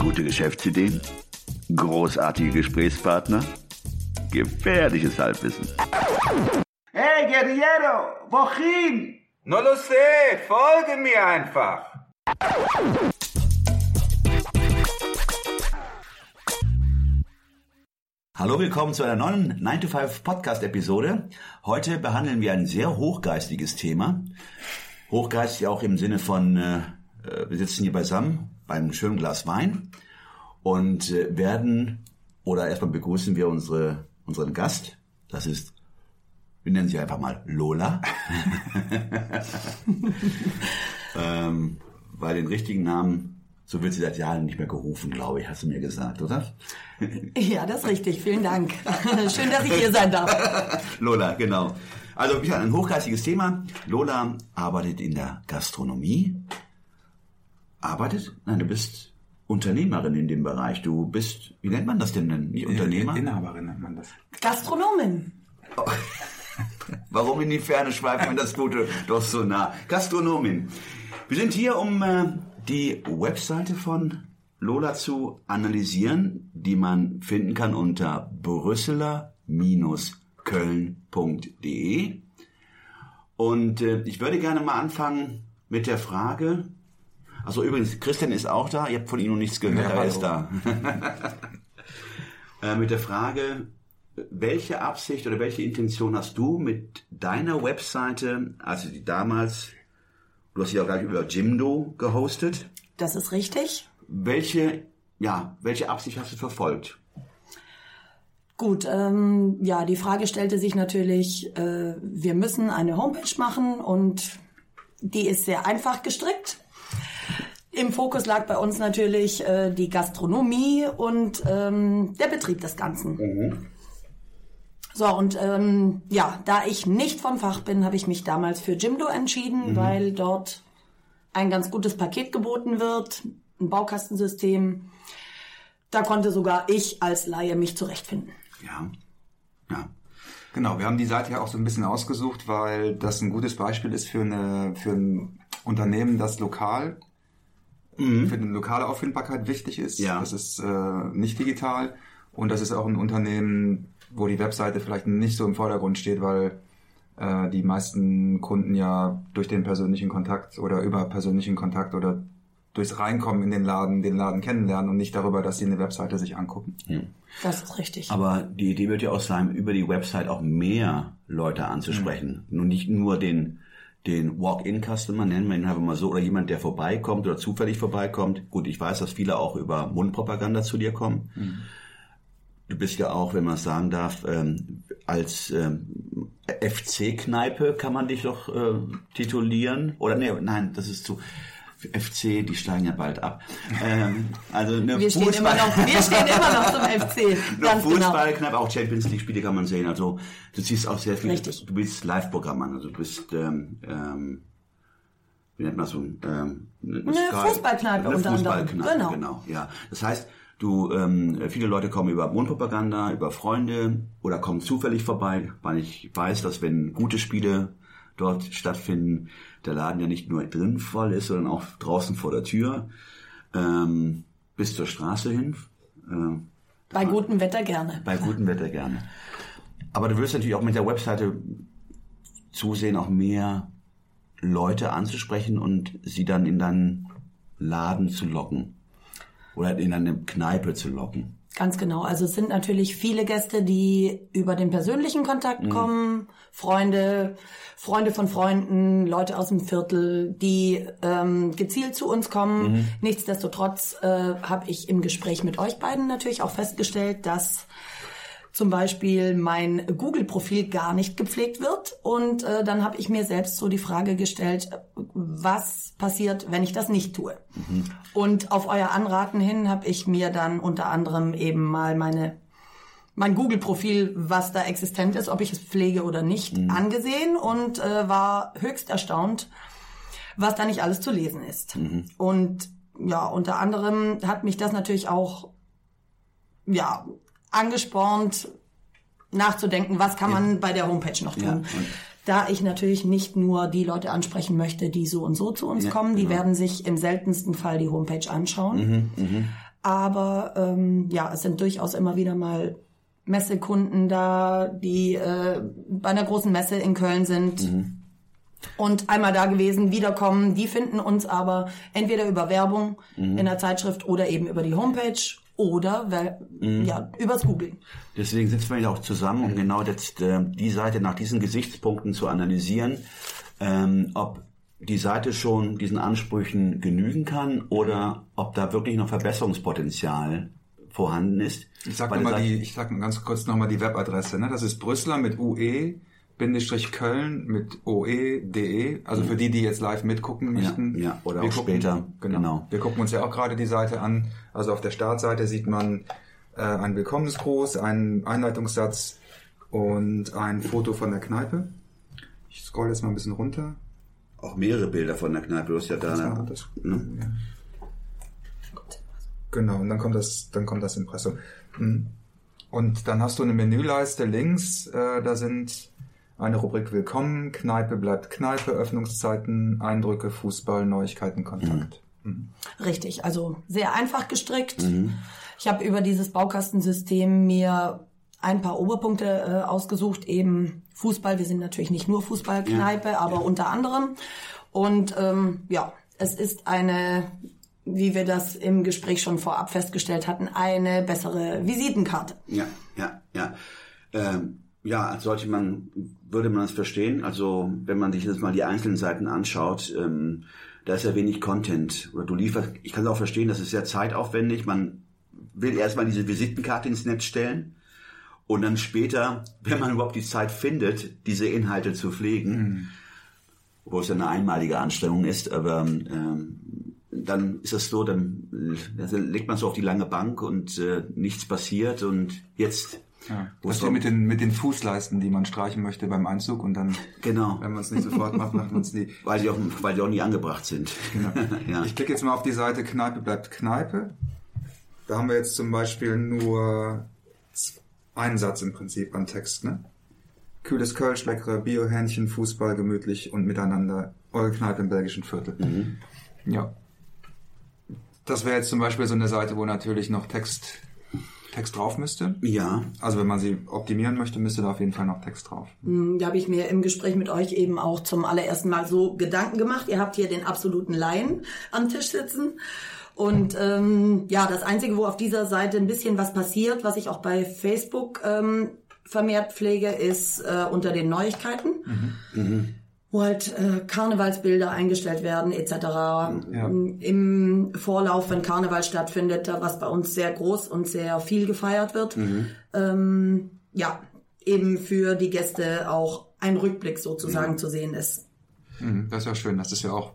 Gute Geschäftsideen? Großartige Gesprächspartner? Gefährliches Halbwissen. Hey, Guerriero, wohin? No lo sé, folge mir einfach. Hallo, willkommen zu einer neuen 9 to 5 Podcast Episode. Heute behandeln wir ein sehr hochgeistiges Thema. Hochgeistig auch im Sinne von, äh, äh wir sitzen hier beisammen beim schönen Glas Wein und äh, werden, oder erstmal begrüßen wir unsere, unseren Gast. Das ist, wir nennen sie einfach mal Lola. ähm, weil den richtigen Namen so wird sie seit Jahren nicht mehr gerufen, glaube ich, hast du mir gesagt, oder? Ja, das ist richtig. Vielen Dank. Schön, dass ich hier sein darf. Lola, genau. Also wie ein hochgeistiges Thema. Lola arbeitet in der Gastronomie. Arbeitet? Nein, du bist Unternehmerin in dem Bereich. Du bist, wie nennt man das denn denn? Die Unternehmer? Inhaberin nennt man das. Gastronomin. Warum in die Ferne schweifen, wenn das Gute doch so nah? Gastronomin. Wir sind hier, um äh, die Webseite von Lola zu analysieren, die man finden kann unter brüsseler-köln.de. Und äh, ich würde gerne mal anfangen mit der Frage, also übrigens, Christian ist auch da, ihr habt von ihm noch nichts gehört, Ja, er ist da. äh, mit der Frage, welche Absicht oder welche Intention hast du mit deiner Webseite, also die damals, du hast sie auch gleich über Jimdo gehostet, Das ist richtig. welche, ja, welche Absicht hast du verfolgt? Gut, ähm, ja, die Frage stellte sich natürlich, äh, wir müssen eine Homepage machen und die ist sehr einfach gestrickt. Im Fokus lag bei uns natürlich äh, die Gastronomie und ähm, der Betrieb des Ganzen. So, und ähm, ja, da ich nicht vom Fach bin, habe ich mich damals für Jimdo entschieden, weil dort ein ganz gutes Paket geboten wird, ein Baukastensystem. Da konnte sogar ich als Laie mich zurechtfinden. Ja, ja, Genau, wir haben die Seite ja auch so ein bisschen ausgesucht, weil das ein gutes Beispiel ist für, eine, für ein Unternehmen, das lokal, für eine lokale Auffindbarkeit wichtig ist. Ja. Das ist äh, nicht digital und das ist auch ein Unternehmen, wo die Webseite vielleicht nicht so im Vordergrund steht, weil äh, die meisten Kunden ja durch den persönlichen Kontakt oder über persönlichen Kontakt oder durchs Reinkommen in den Laden den Laden kennenlernen und nicht darüber, dass sie eine Webseite sich angucken. Das ist richtig. Aber die Idee wird ja auch sein, über die Website auch mehr Leute anzusprechen. Nun nicht nur den, den Walk-in-Customer, nennen wir ihn einfach mal so, oder jemand, der vorbeikommt oder zufällig vorbeikommt. Gut, ich weiß, dass viele auch über Mundpropaganda zu dir kommen. Du bist ja auch, wenn man es sagen darf, ähm, als ähm, FC-Kneipe kann man dich doch äh, titulieren. Oder nee, nein, das ist zu... FC, die steigen ja bald ab. Ähm, also eine wir stehen, immer noch, wir stehen immer noch zum FC. Ganz genau. Fußball, knapp auch Champions League Spiele kann man sehen. Also du ziehst auch sehr viel. Richtig. Du bist Live-Programm an. Also du bist ähm, ähm, wie nennt man das so? Ähm, eine Fußballkneipe eine unter. Fußballkneipe, Genau. genau. Ja, das heißt, du ähm, viele Leute kommen über Mundpropaganda, über Freunde oder kommen zufällig vorbei, weil ich weiß, dass wenn gute Spiele dort stattfinden, der Laden ja nicht nur drin voll ist, sondern auch draußen vor der Tür, ähm, bis zur Straße hin. Ähm, Bei gutem Wetter gerne. bei gutem Wetter gerne. Aber du wirst natürlich auch mit der Webseite zusehen, auch mehr Leute anzusprechen und sie dann in deinen Laden zu locken. Oder in eine Kneipe zu locken. Ganz genau. Also es sind natürlich viele Gäste, die über den persönlichen Kontakt kommen, Freunde, Freunde von Freunden, Leute aus dem Viertel, die ähm, gezielt zu uns kommen. Nichtsdestotrotz äh, habe ich im Gespräch mit euch beiden natürlich auch festgestellt, dass zum Beispiel mein Google-Profil gar nicht gepflegt wird. Und äh, dann habe ich mir selbst so die Frage gestellt, was passiert, wenn ich das nicht tue? Und auf euer Anraten hin habe ich mir dann unter anderem eben mal meine mein Google-Profil, was da existent ist, ob ich es pflege oder nicht, angesehen und äh, war höchst erstaunt, was da nicht alles zu lesen ist. Und ja, unter anderem hat mich das natürlich auch ja angespornt, nachzudenken, was kann man bei der Homepage noch tun. Ja, da ich natürlich nicht nur die Leute ansprechen möchte, die so und so zu uns Ja, kommen, die genau. werden sich im seltensten Fall die Homepage anschauen. Aber ähm, ja, es sind durchaus immer wieder mal Messekunden da, die äh, bei einer großen Messe in Köln sind. Und einmal da gewesen, wiederkommen, die finden uns aber entweder über Werbung in der Zeitschrift oder eben über die Homepage oder weil, ja, übers Googling. Deswegen sitzen wir ja auch zusammen, um genau jetzt äh, die Seite nach diesen Gesichtspunkten zu analysieren, ähm, ob die Seite schon diesen Ansprüchen genügen kann oder ob da wirklich noch Verbesserungspotenzial vorhanden ist. Ich sag mal die, ich sag mal ganz kurz nochmal die Webadresse. Ne? Das ist Brüsseler mit UE. Bindestrich Köln mit OE.de, also für die, die jetzt live mitgucken möchten. ja, oder Wir auch später, Genau. genau. Wir gucken uns ja auch gerade die Seite an. Also auf der Startseite sieht man äh, einen Willkommensgruß, einen Einleitungssatz und ein Foto von der Kneipe. Ich scroll jetzt mal ein bisschen runter. auch mehrere Bilder von der Kneipe. Du hast ja da. Ja, das, ne? ja. Genau, und dann kommt das, dann kommt das Impressum. Mhm. Und dann hast du eine Menüleiste links, äh, da sind eine Rubrik Willkommen, Kneipe bleibt Kneipe, Öffnungszeiten, Eindrücke, Fußball, Neuigkeiten, Kontakt. Richtig, also sehr einfach gestrickt. Ich habe über dieses Baukastensystem mir ein paar Oberpunkte äh, ausgesucht, eben Fußball. Wir sind natürlich nicht nur Fußballkneipe, aber unter anderem. Und ähm, ja, es ist eine, wie wir das im Gespräch schon vorab festgestellt hatten, eine bessere Visitenkarte. Ja, ja, ja. Ähm, ja, als sollte man, würde man es verstehen. Also, wenn man sich jetzt mal die einzelnen Seiten anschaut, ähm, da ist ja wenig Content. Oder du lieferst, ich kann es auch verstehen, das ist sehr zeitaufwendig. Man will erstmal diese Visitenkarte ins Netz stellen und dann später, wenn man überhaupt die Zeit findet, diese Inhalte zu pflegen, wo es ja eine einmalige Anstrengung ist, aber ähm, dann ist das so, dann äh, legt man es so auf die lange Bank und äh, nichts passiert und jetzt Ja. wo Das doch- mit den, mit den Fußleisten, die man streichen möchte beim Einzug und dann, Genau. wenn man es nicht sofort macht, macht man es nie. Weil die auch, weil die auch nie angebracht sind. Genau. ja. Ich klicke jetzt mal auf die Seite Kneipe bleibt Kneipe. Da haben wir jetzt zum Beispiel nur einen Satz im Prinzip an Text, ne? Kühles Kölsch, leckere Biohähnchen, Fußball, gemütlich und miteinander. Eure Kneipe im belgischen Viertel. Ja. Das wäre jetzt zum Beispiel so eine Seite, wo natürlich noch Text, Text drauf müsste. ja, Also wenn man sie optimieren möchte, müsste da auf jeden Fall noch Text drauf. Da habe ich mir im Gespräch mit euch eben auch zum allerersten Mal so Gedanken gemacht. Ihr habt hier den absoluten Laien am Tisch sitzen. Und ähm, ja, das Einzige, wo auf dieser Seite ein bisschen was passiert, was ich auch bei Facebook ähm, vermehrt pflege, ist äh, unter den Neuigkeiten. Wo halt äh, Karnevalsbilder eingestellt werden etc. Im Vorlauf, wenn Karneval stattfindet, da was bei uns sehr groß und sehr viel gefeiert wird. Ähm, ja, eben für die Gäste auch ein Rückblick sozusagen zu sehen ist. Mhm, Das ist ja schön, das ist ja auch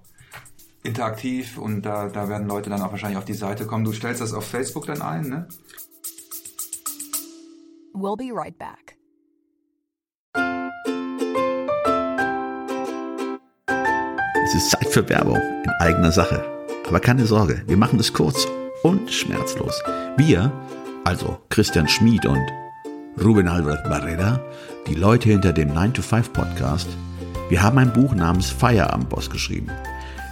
interaktiv und da, da werden Leute dann auch wahrscheinlich auf die Seite kommen. Du stellst das auf Facebook dann ein, ne? We'll be right back. Es ist Zeit für Werbung in eigener Sache. Aber keine Sorge, wir machen es kurz und schmerzlos. Wir, also Christian Schmid und Ruben Albert Barrera, die Leute hinter dem 9-to-5 Podcast, wir haben ein Buch namens Feierabendboss geschrieben.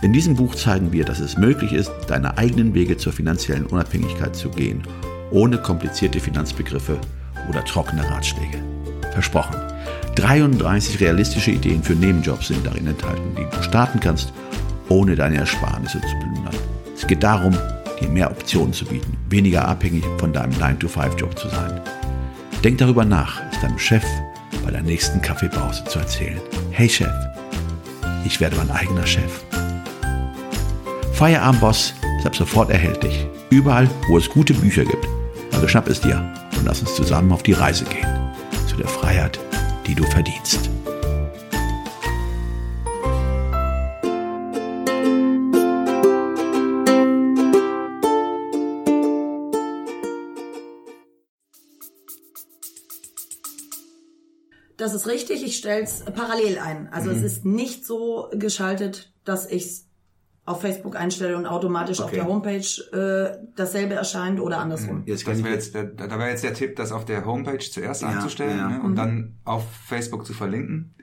In diesem Buch zeigen wir, dass es möglich ist, deine eigenen Wege zur finanziellen Unabhängigkeit zu gehen, ohne komplizierte Finanzbegriffe oder trockene Ratschläge. Versprochen. 33 realistische Ideen für Nebenjobs sind darin enthalten, die du starten kannst, ohne deine Ersparnisse zu plündern. Es geht darum, dir mehr Optionen zu bieten, weniger abhängig von deinem 9-to-5-Job zu sein. Denk darüber nach, es deinem Chef bei der nächsten Kaffeepause zu erzählen. Hey Chef, ich werde mein eigener Chef. Feierabendboss ist ab sofort erhältlich. Überall, wo es gute Bücher gibt. Also schnapp es dir und lass uns zusammen auf die Reise gehen. Zu der Freiheit, die du verdienst. Das ist richtig, ich stelle es parallel ein. Also es ist nicht so geschaltet, dass ich es auf Facebook einstelle und automatisch auf Okay. der Homepage äh, dasselbe erscheint oder andersrum. Jetzt kann Das ich wär jetzt der, da wäre jetzt der Tipp, das auf der Homepage zuerst Ja, einzustellen ja. Ne? und dann auf Facebook zu verlinken.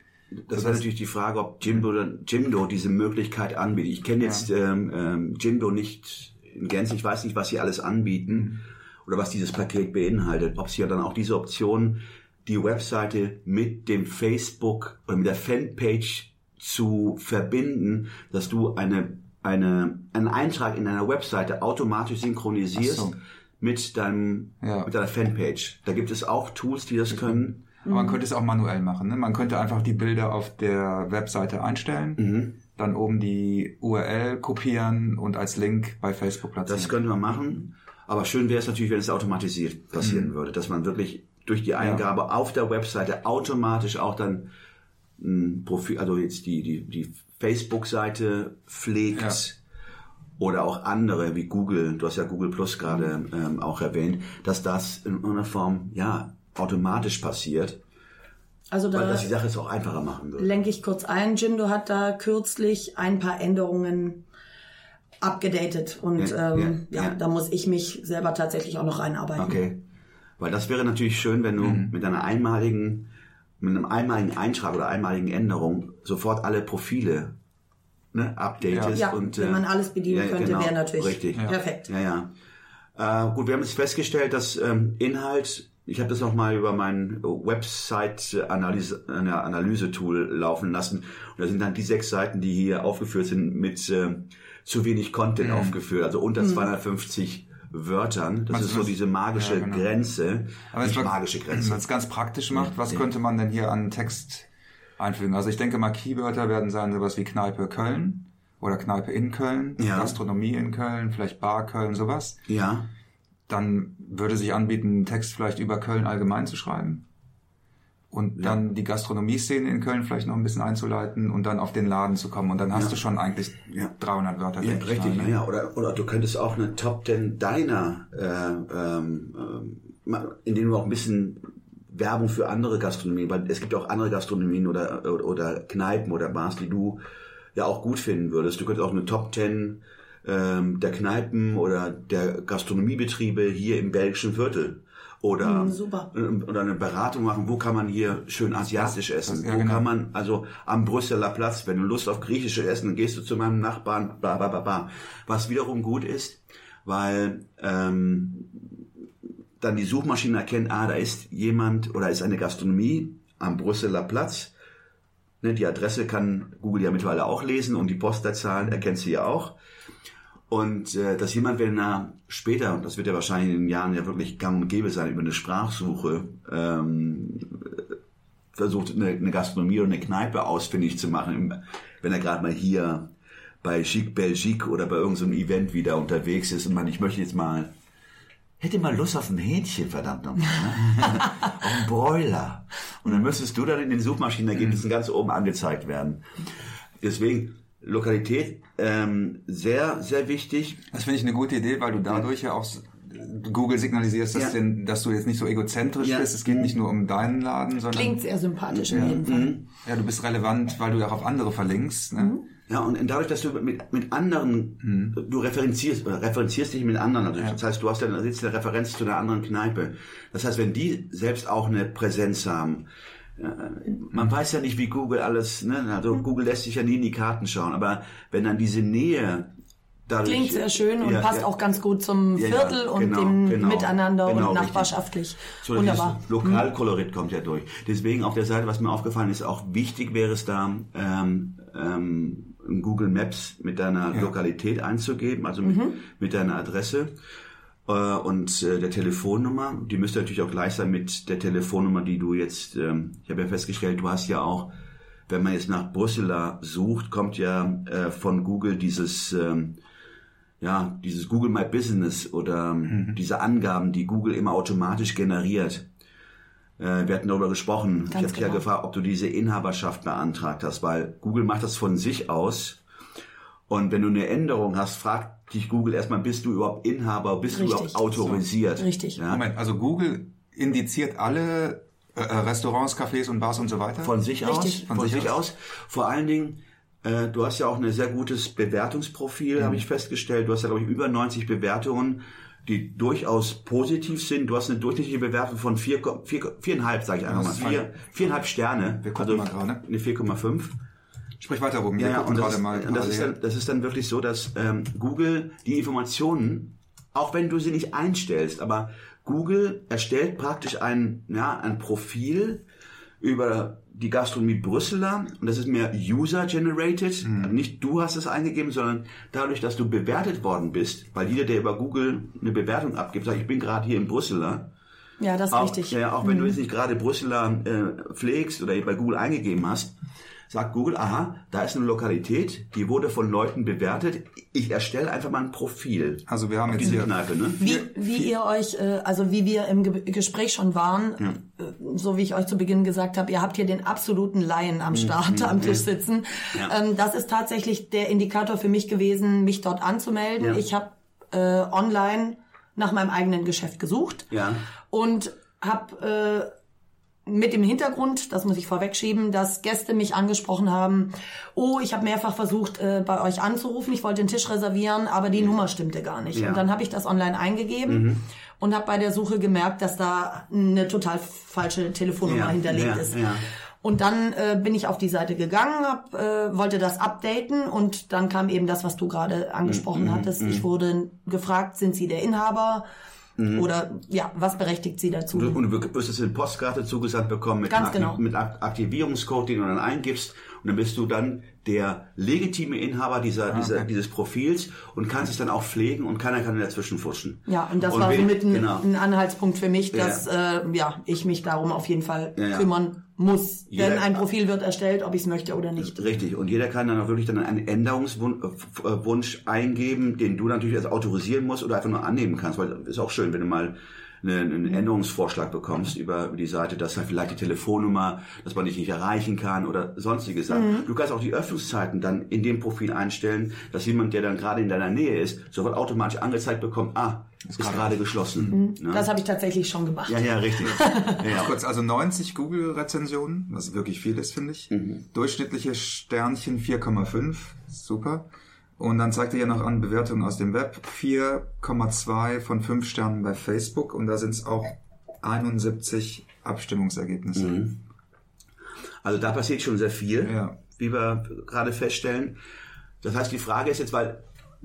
Das wäre natürlich die Frage, ob Jimdo, Jimdo diese Möglichkeit anbietet. Ich kenne jetzt ähm, ähm, Jimdo nicht in Gänze. Ich weiß nicht, was sie alles anbieten oder was dieses Paket beinhaltet. Ob sie ja dann auch diese Option, die Webseite mit dem Facebook oder mit der Fanpage zu verbinden, dass du eine, eine, einen Eintrag in deiner Webseite automatisch synchronisierst so. mit deinem, Ja. mit deiner Fanpage. Da gibt es auch Tools, die das können. Aber man könnte es auch manuell machen. Ne? Man könnte einfach die Bilder auf der Webseite einstellen, Mhm. dann oben die URL kopieren und als Link bei Facebook platzieren. Das könnte man machen. Aber schön wäre es natürlich, wenn es automatisiert passieren würde, dass man wirklich durch die Eingabe auf der Webseite automatisch auch dann ein Profil, also jetzt die, die, die Facebook-Seite pflegt Ja. oder auch andere wie Google, du hast ja Google Plus gerade ähm, auch erwähnt, dass das in irgendeiner Form ja automatisch passiert, Also weil da das die Sache es auch einfacher machen würde. lenke ich kurz ein. Jindo hat da kürzlich ein paar Änderungen abgedatet und Ja, ähm, ja, ja, ja. da muss ich mich selber tatsächlich auch noch reinarbeiten. Okay. Weil das wäre natürlich schön, wenn du mit einer einmaligen, mit einem einmaligen Eintrag oder einmaligen Änderung sofort alle Profile ne, updatest. Ja, und, wenn äh, man alles bedienen könnte, wäre natürlich richtig. perfekt. Ja, ja. Äh, gut, wir haben jetzt festgestellt, dass ähm, Inhalt, ich habe das noch mal über mein Website-Analyse eine Analyse-Tool laufen lassen. Und da sind dann die sechs Seiten, die hier aufgeführt sind, mit äh, zu wenig Content aufgeführt, also unter 250 Wörtern. Das Meinst ist so diese magische Ja, genau. Grenze. Aber nicht wenn magische Wenn Grenze. man es ganz praktisch macht, was könnte man denn hier an Text einfügen? Also ich denke mal, Keywörter werden sein sowas wie Kneipe Köln oder Kneipe in Köln, Ja. Gastronomie in Köln, vielleicht Bar Köln, sowas. Ja. Dann würde sich anbieten, einen Text vielleicht über Köln allgemein zu schreiben. Und dann die Gastronomie-Szene in Köln vielleicht noch ein bisschen einzuleiten und dann auf den Laden zu kommen. Und dann hast Ja. du schon eigentlich Ja. 300 Wörter. Ja, richtig, mal, ne? ja. Oder, oder du könntest auch eine Top 10 deiner, äh, ähm, ähm, in denen du auch ein bisschen Werbung für andere Gastronomien, weil es gibt auch andere Gastronomien oder, oder, oder Kneipen oder Bars, die du ja auch gut finden würdest. Du könntest auch eine Top 10 ähm, der Kneipen oder der Gastronomiebetriebe hier im belgischen Viertel oder, Mhm, äh, oder eine Beratung machen, wo kann man hier schön asiatisch essen, ja, wo genau. kann man, also am Brüsseler Platz, wenn du Lust auf griechische Essen, dann gehst du zu meinem Nachbarn, bla bla bla bla. Was wiederum gut ist, weil ähm, dann die Suchmaschine erkennt, ah, da ist jemand oder ist eine Gastronomie am Brüsseler Platz. Ne, die Adresse kann Google ja mittlerweile auch lesen und die Postleitzahlen erkennt sie ja auch. Und äh, dass jemand, wenn er später, und das wird ja wahrscheinlich in den Jahren ja wirklich gang und gäbe sein, über eine Sprachsuche ähm, versucht, eine, eine Gastronomie oder eine Kneipe ausfindig zu machen, wenn er gerade mal hier bei Chic Belgique oder bei irgendeinem Event wieder unterwegs ist und man, ich möchte jetzt mal, hätte mal Lust auf ein Hähnchen, verdammt nochmal, ne? auf einen Broiler. Und dann müsstest du dann in den Suchmaschinenergebnissen ganz oben angezeigt werden. Deswegen, Lokalität, ähm, sehr, sehr wichtig. Das finde ich eine gute Idee, weil du dadurch ja auch s- Google signalisierst, dass, Ja. den, dass du jetzt nicht so egozentrisch Ja. bist. Es geht nicht nur um deinen Laden, sondern Klingt sehr sympathisch in jedem Fall. ja, du bist relevant, weil du ja auch auf andere verlinkst. Ne? Ja, und dadurch, dass du mit, mit anderen, du referenzierst, oder referenzierst dich mit anderen, also das heißt, du hast ja eine, jetzt eine Referenz zu einer anderen Kneipe. Das heißt, wenn die selbst auch eine Präsenz haben, man weiß ja nicht, wie Google alles, ne, also Google lässt sich ja nie in die Karten schauen, aber wenn dann diese Nähe dadurch... Klingt sehr schön und Ja, passt ja. auch ganz gut zum Ja, ja, Viertel und genau, dem genau, Miteinander genau, und nachbarschaftlich. So, Wunderbar. Lokalkolorit kommt ja durch. Deswegen auf der Seite, was mir aufgefallen ist, auch wichtig wäre es da, ähm, ähm, in Google Maps mit deiner Lokalität einzugeben, also mit, mit deiner Adresse äh, und äh, der Telefonnummer. Die müsste natürlich auch gleich sein mit der Telefonnummer, die du jetzt, ähm, ich habe ja festgestellt, du hast ja auch, wenn man jetzt nach Brüsseler sucht, kommt ja äh, von Google dieses... Ähm, ja, dieses Google My Business oder ähm, diese Angaben, die Google immer automatisch generiert. Äh, wir hatten darüber gesprochen. ich Ganz habe dich ja genau. gefragt, ob du diese Inhaberschaft beantragt hast, weil Google macht das von sich aus. Und wenn du eine Änderung hast, fragt dich Google erstmal, bist du überhaupt Inhaber, bist Richtig. du überhaupt autorisiert? Richtig. Ja? Moment, also Google indiziert alle äh, äh, Restaurants, Cafés und Bars und so weiter? Von sich Richtig. aus. Von, sich, aus. Vor allen Dingen, äh, du hast ja auch ein sehr gutes Bewertungsprofil, habe ich festgestellt. Du hast ja, glaube ich, über 90 Bewertungen, die durchaus positiv sind. Du hast eine durchschnittliche Bewertung von 4, 4, 4,5, sage ich einfach mal. Vier, viereinhalb Sterne. Wir gucken mal gerade. Eine 4,5. Sprich weiter rum. Ja, ja, und das, mal und das, ist dann, das ist dann wirklich so, dass ähm, Google die Informationen, auch wenn du sie nicht einstellst, aber Google erstellt praktisch ein, ja, ein Profil über die Gastronomie Brüsseler und das ist mehr user-generated. Mhm. Also nicht du hast es eingegeben, sondern dadurch, dass du bewertet worden bist, weil jeder, der über Google eine Bewertung abgibt, sagt, ich bin gerade hier in Brüsseler, Ja, das ist auch, richtig. Ja, auch wenn du jetzt nicht gerade Brüsseler äh, pflegst oder bei Google eingegeben hast, sagt Google, aha, da ist eine Lokalität, die wurde von Leuten bewertet. Ich erstelle einfach mal ein Profil. Also wir haben jetzt hier Kneipe, ne? Wie, wie ihr euch, äh, also wie wir im Ge Gespräch schon waren, äh, so wie ich euch zu Beginn gesagt habe, ihr habt hier den absoluten Laien am Start, am Tisch sitzen. Ja. Ähm, das ist tatsächlich der Indikator für mich gewesen, mich dort anzumelden. Ja. Ich habe äh, online nach meinem eigenen Geschäft gesucht Ja. und habe äh, mit dem Hintergrund, das muss ich vorwegschieben, dass Gäste mich angesprochen haben, oh, ich habe mehrfach versucht, äh, bei euch anzurufen, ich wollte den Tisch reservieren, aber die Nummer stimmte gar nicht. Ja. Und dann habe ich das online eingegeben und habe bei der Suche gemerkt, dass da eine total falsche Telefonnummer Ja, hinterlegt ja, ist. Und dann äh, bin ich auf die Seite gegangen, hab, äh, wollte das updaten und dann kam eben das, was du gerade angesprochen Mhm, hattest. Ich wurde gefragt, sind Sie der Inhaber? Oder ja, was berechtigt Sie dazu? Und du wirst jetzt eine Postkarte zugesandt bekommen mit, Ganz genau. mit Ak- Aktivierungscode, den du dann eingibst. Und dann bist du dann der legitime Inhaber dieser, dieser, dieses Profils und kannst es dann auch pflegen und keiner kann dazwischen fuschen. Ja, und das Und war somit ein, genau. ein Anhaltspunkt für mich, Ja. dass äh, ja, ich mich darum auf jeden Fall Ja, ja. kümmern muss. Jeder- Denn ein Profil wird erstellt, ob ich es möchte oder nicht. Richtig. Und jeder kann dann auch wirklich dann einen Änderungswunsch eingeben, den du natürlich erst autorisieren musst oder einfach nur annehmen kannst. Weil ist auch schön, wenn du mal einen Änderungsvorschlag bekommst über die Seite, dass halt vielleicht die Telefonnummer, dass man dich nicht erreichen kann oder sonstige Sachen. Du kannst auch die Öffnungszeiten dann in dem Profil einstellen, dass jemand, der dann gerade in deiner Nähe ist, sofort automatisch angezeigt bekommt, ah, ist gerade geschlossen. Ne? Das habe ich tatsächlich schon gemacht. ja, ja, richtig. ja, ja. Kurz, also 90 Google-Rezensionen, was wirklich viel ist, finde ich. Mhm. Durchschnittliche Sternchen 4,5, super. Und dann zeigt er ja noch an Bewertungen aus dem Web, 4,2 von 5 Sternen bei Facebook und da sind es auch 71 Abstimmungsergebnisse. Mhm. Also da passiert schon sehr viel, Ja. wie wir gerade feststellen. Das heißt, die Frage ist jetzt, weil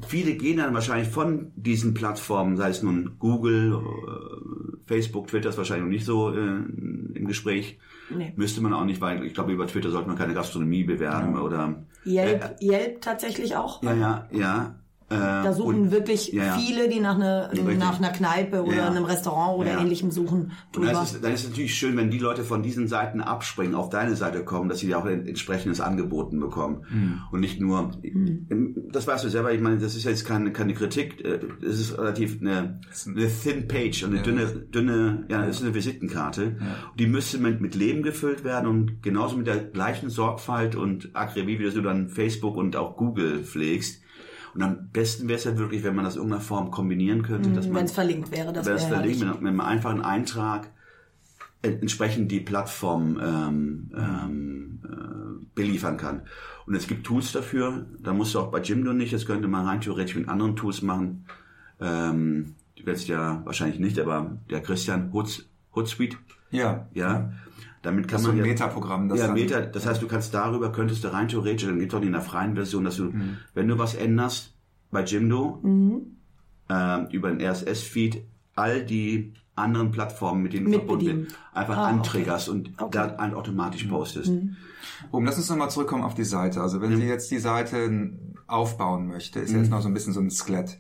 viele gehen dann wahrscheinlich von diesen Plattformen, sei es nun Google, äh, Facebook, Twitter ist wahrscheinlich noch nicht so äh, im Gespräch. Nee. Müsste man auch nicht, weil ich glaube, über Twitter sollte man keine Gastronomie bewerben oder Yelp, Yelp tatsächlich auch. ja, ja, ja. Äh, Da suchen und- wirklich ja, ja. viele, die nach, einer Richtig. nach einer Kneipe oder Ja. einem Restaurant oder Ja. ähnlichem suchen. Und dann ist, es, dann ist es natürlich schön, wenn die Leute von diesen Seiten abspringen, auf deine Seite kommen, dass sie dir auch ein entsprechendes angeboten bekommen. Und nicht nur, das weißt du selber, ich meine, das ist jetzt keine, keine Kritik, äh, es ist relativ eine, eine thin page, eine dünne, dünne, ja, es ist eine Visitenkarte. Und die müsste mit, mit Leben gefüllt werden und genauso mit der gleichen Sorgfalt und Akribie, wie du dann Facebook und auch Google pflegst. Und am besten wäre es ja wirklich, wenn man das in irgendeiner Form kombinieren könnte, dass man Wenn es verlinkt wäre, das wäre verlinkt herrlich. mit, mit einem einfachen Eintrag entsprechend die Plattform ähm, ähm, äh, beliefern kann. Und es gibt Tools dafür, da musst du auch bei Jimdo nicht, das könnte man rein theoretisch mit anderen Tools machen. Ähm, du willst ja wahrscheinlich nicht, aber der Christian Hoods, Hootsuite, Ja. ja, damit kann Das ist so ein ja, Metaprogramm. Das ja, Meta, das heißt, du kannst darüber, könntest du rein theoretisch, dann gibt es auch in der freien Version, dass du, Mhm. wenn du was änderst bei Jimdo, ähm, über den RSS-Feed, all die anderen Plattformen, mit denen du verbunden bist, einfach Ah, antriggerst und Okay. dann ein automatisch postest. Um, lass uns nochmal zurückkommen auf die Seite. Also wenn sie jetzt die Seite aufbauen möchte, ist jetzt noch so ein bisschen so ein Skelett.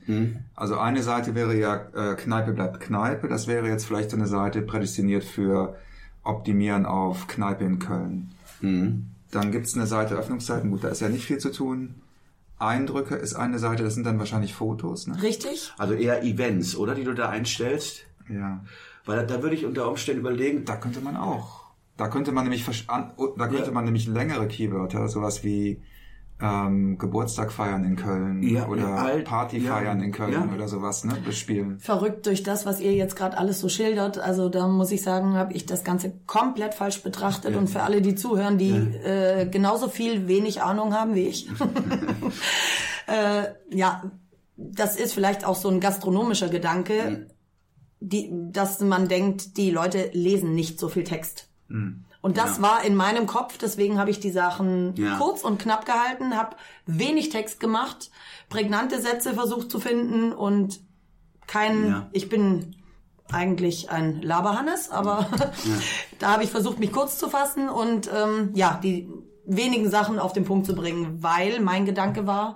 Also eine Seite wäre ja äh, Kneipe bleibt Kneipe. Das wäre jetzt vielleicht so eine Seite prädestiniert für Optimieren auf Kneipe in Köln. Dann gibt's eine Seite Öffnungszeiten. Gut, da ist ja nicht viel zu tun. Eindrücke ist eine Seite, das sind dann wahrscheinlich Fotos. Ne? Richtig? Also eher Events, oder, die du da einstellst? Ja. Weil da, da würde ich unter Umständen überlegen, Da könnte man auch. Da könnte man nämlich an- da könnte Ja. man nämlich längere Keywörter, sowas wie ähm, Geburtstag feiern in Köln Ja, oder ja, alt- Party ja, feiern in Köln ja. oder sowas, ne, bespielen. Verrückt durch das, was ihr jetzt gerade alles so schildert. Also da muss ich sagen, habe ich das Ganze komplett falsch betrachtet. Und für alle, die zuhören, die äh, genauso viel wenig Ahnung haben wie ich. äh, ja, das ist vielleicht auch so ein gastronomischer Gedanke, die, dass man denkt, die Leute lesen nicht so viel Text. Und Und das Ja. war in meinem Kopf, deswegen habe ich die Sachen Ja. kurz und knapp gehalten, habe wenig Text gemacht, prägnante Sätze versucht zu finden und kein, Ja. ich bin eigentlich ein Laberhannes, aber da habe ich versucht, mich kurz zu fassen und ähm, ja, die wenigen Sachen auf den Punkt zu bringen, weil mein Gedanke war,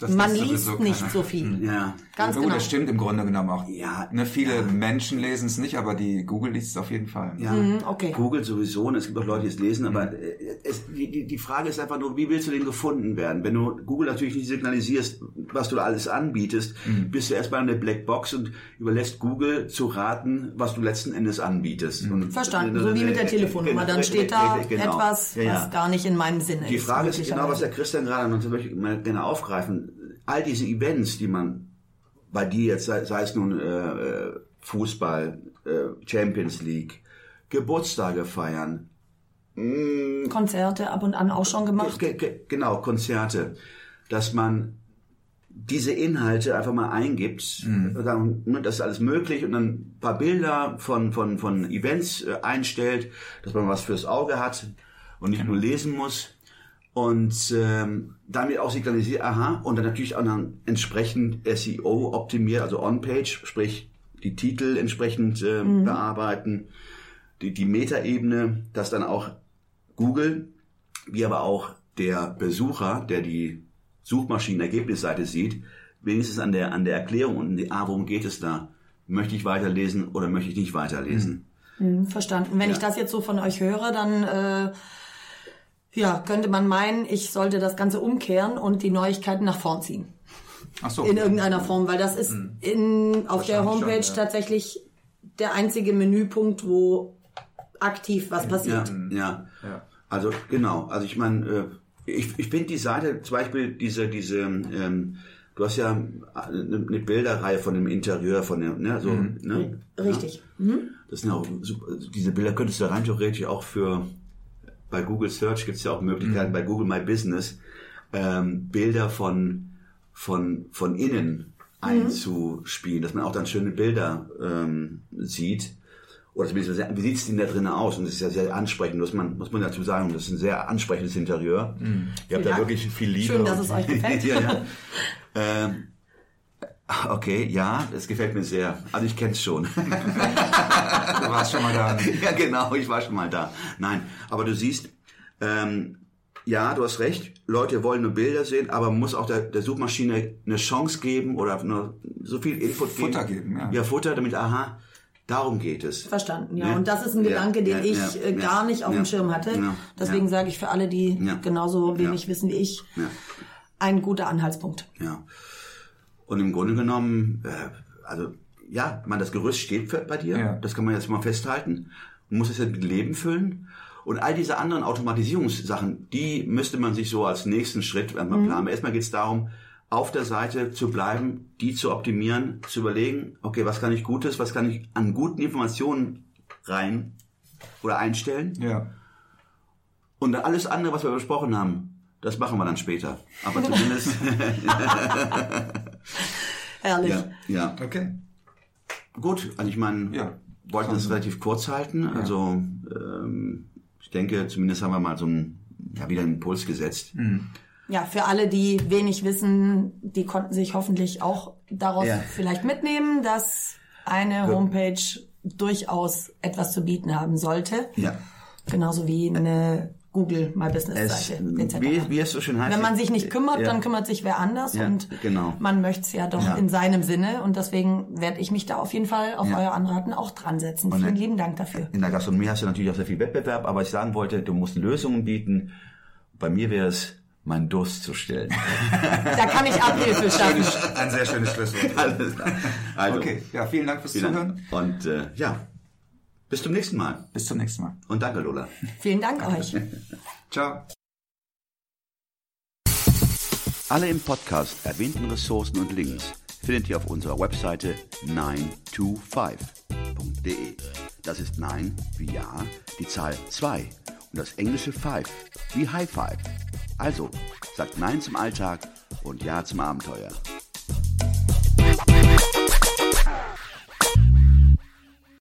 Das man liest nicht keiner. so viel. Ja. Ganz Gut, genau. das stimmt im Grunde genommen auch. Ja, ne, viele Menschen lesen es nicht, aber die Google liest es auf jeden Fall. Ja, Mhm, okay. Google sowieso, und es gibt auch Leute, die es lesen, aber äh, es, die, die, die Frage ist einfach nur, wie willst du denn gefunden werden? Wenn du Google natürlich nicht signalisierst, was du da alles anbietest, bist du erstmal eine Blackbox und überlässt Google zu raten, was du letzten Endes anbietest. Und, Verstanden, so wie mit der Telefonnummer. Dann steht da Genau. etwas, Ja, ja. was gar nicht in meinem Sinne Die ist. Frage ist genau, was der Christian gerade, und das möchte ich mal gerne aufgreifen, all diese Events, die man bei dir jetzt, sei, sei es nun äh, äh, Fußball, äh, Champions League, Geburtstage feiern, Konzerte ab und an auch schon gemacht. Ge ge genau, Konzerte, dass man diese Inhalte einfach mal eingibt, und sagen, ne, das ist alles möglich und dann ein paar Bilder von, von, von Events äh, einstellt, dass man was fürs Auge hat und nicht nur lesen muss und ähm, damit auch signalisiert, aha, und dann natürlich auch dann entsprechend SEO optimiert, also On-Page, sprich die Titel entsprechend äh, bearbeiten, die, die Metaebene, dass dann auch Google, wie aber auch der Besucher, der die Suchmaschinenergebnisseite sieht, wenigstens an der, an der Erklärung und die, ah, worum geht es da? Möchte ich weiterlesen oder möchte ich nicht weiterlesen? Hm, Verstanden. Wenn ich das jetzt so von euch höre, dann äh, ja, könnte man meinen, ich sollte das Ganze umkehren und die Neuigkeiten nach vorn ziehen. Ach so. In irgendeiner Form, weil das ist in, auf der Homepage schon, ja. tatsächlich der einzige Menüpunkt, wo aktiv was Ja, passiert. ja. Ja. Also genau, also ich meine, äh, ich, ich finde die Seite, zum Beispiel diese, diese, ähm, du hast ja eine, eine Bilderreihe von dem Interieur, von dem, ne, so, ne? Richtig. Das sind auch super, diese Bilder könntest du rein theoretisch auch für bei Google Search gibt es ja auch Möglichkeiten, bei Google My Business ähm, Bilder von von von innen einzuspielen, dass man auch dann schöne Bilder ähm, sieht. Oder zumindest, wie sieht es denn da drinnen aus? Und das ist ja sehr ansprechend, muss man, muss man dazu sagen, das ist ein sehr ansprechendes Interieur. Ihr habt da wirklich viel Liebe. Schön, dass es euch gefällt. ja, ja. ähm, okay, ja, das gefällt mir sehr. Also ich kenne es schon. Du warst schon mal da. ja, genau, ich war schon mal da. Nein, aber du siehst, ähm, ja, du hast recht, Leute wollen nur Bilder sehen, aber man muss auch der, der Suchmaschine eine Chance geben oder nur so viel Input geben. Futter geben, ja. Ja, Futter, damit, aha, darum geht es. Verstanden, ja. Ja. Und das ist ein Ja, Gedanke, den ja, ich ja, äh, ja, gar nicht auf ja, dem Schirm hatte. ja, Deswegen ja. sage ich für alle, die Ja. genauso wenig Ja. wissen wie ich, Ja. ein guter Anhaltspunkt. Ja. Und im Grunde genommen, äh, also ja, man das Gerüst steht für, bei dir. Ja. Das kann man jetzt mal festhalten. Man muss es jetzt mit Leben füllen. Und all diese anderen Automatisierungssachen, die müsste man sich so als nächsten Schritt einmal planen. Erstmal geht es darum, auf der Seite zu bleiben, die zu optimieren, zu überlegen, okay, was kann ich Gutes, was kann ich an guten Informationen rein oder einstellen. Ja. Und alles andere, was wir besprochen haben, das machen wir dann später. Aber zumindest, Herrlich. ja, ja. Okay. Gut, also ich meine, Ja. wollten das relativ kurz halten. Also ähm, ich denke, zumindest haben wir mal so einen, ja, wieder einen Impuls gesetzt. Ja, für alle, die wenig wissen, die konnten sich hoffentlich auch daraus Ja. vielleicht mitnehmen, dass eine Homepage durchaus etwas zu bieten haben sollte. Ja. Genauso wie eine Google My Business Es, Seite etc. wie, wie es so schön heißt. Wenn man sich nicht kümmert, ja. dann kümmert sich wer anders Ja, und genau. man möchte es ja doch Ja. in seinem Sinne und deswegen werde ich mich da auf jeden Fall auf Ja. euer Anraten auch dran setzen. Vielen lieben Dank dafür. In der Gastronomie hast du natürlich auch sehr viel Wettbewerb, aber ich sagen wollte, du musst Lösungen bieten. Bei mir wäre es, meinen Durst zu stillen. Da kann ich Abhilfe schaffen. Ein sehr schönes Schlusswort. Alles klar. Also, Okay, ja, vielen Dank fürs vielen Zuhören. Dank. Und äh, ja, bis zum nächsten Mal. Bis zum nächsten Mal. Und danke, Lola. Vielen Dank euch. Ciao. Alle im Podcast erwähnten Ressourcen und Links findet ihr auf unserer Webseite 925.de. Das ist 9 wie Ja, die Zahl 2 und das englische 5 wie High Five. Also sagt Nein zum Alltag und Ja zum Abenteuer.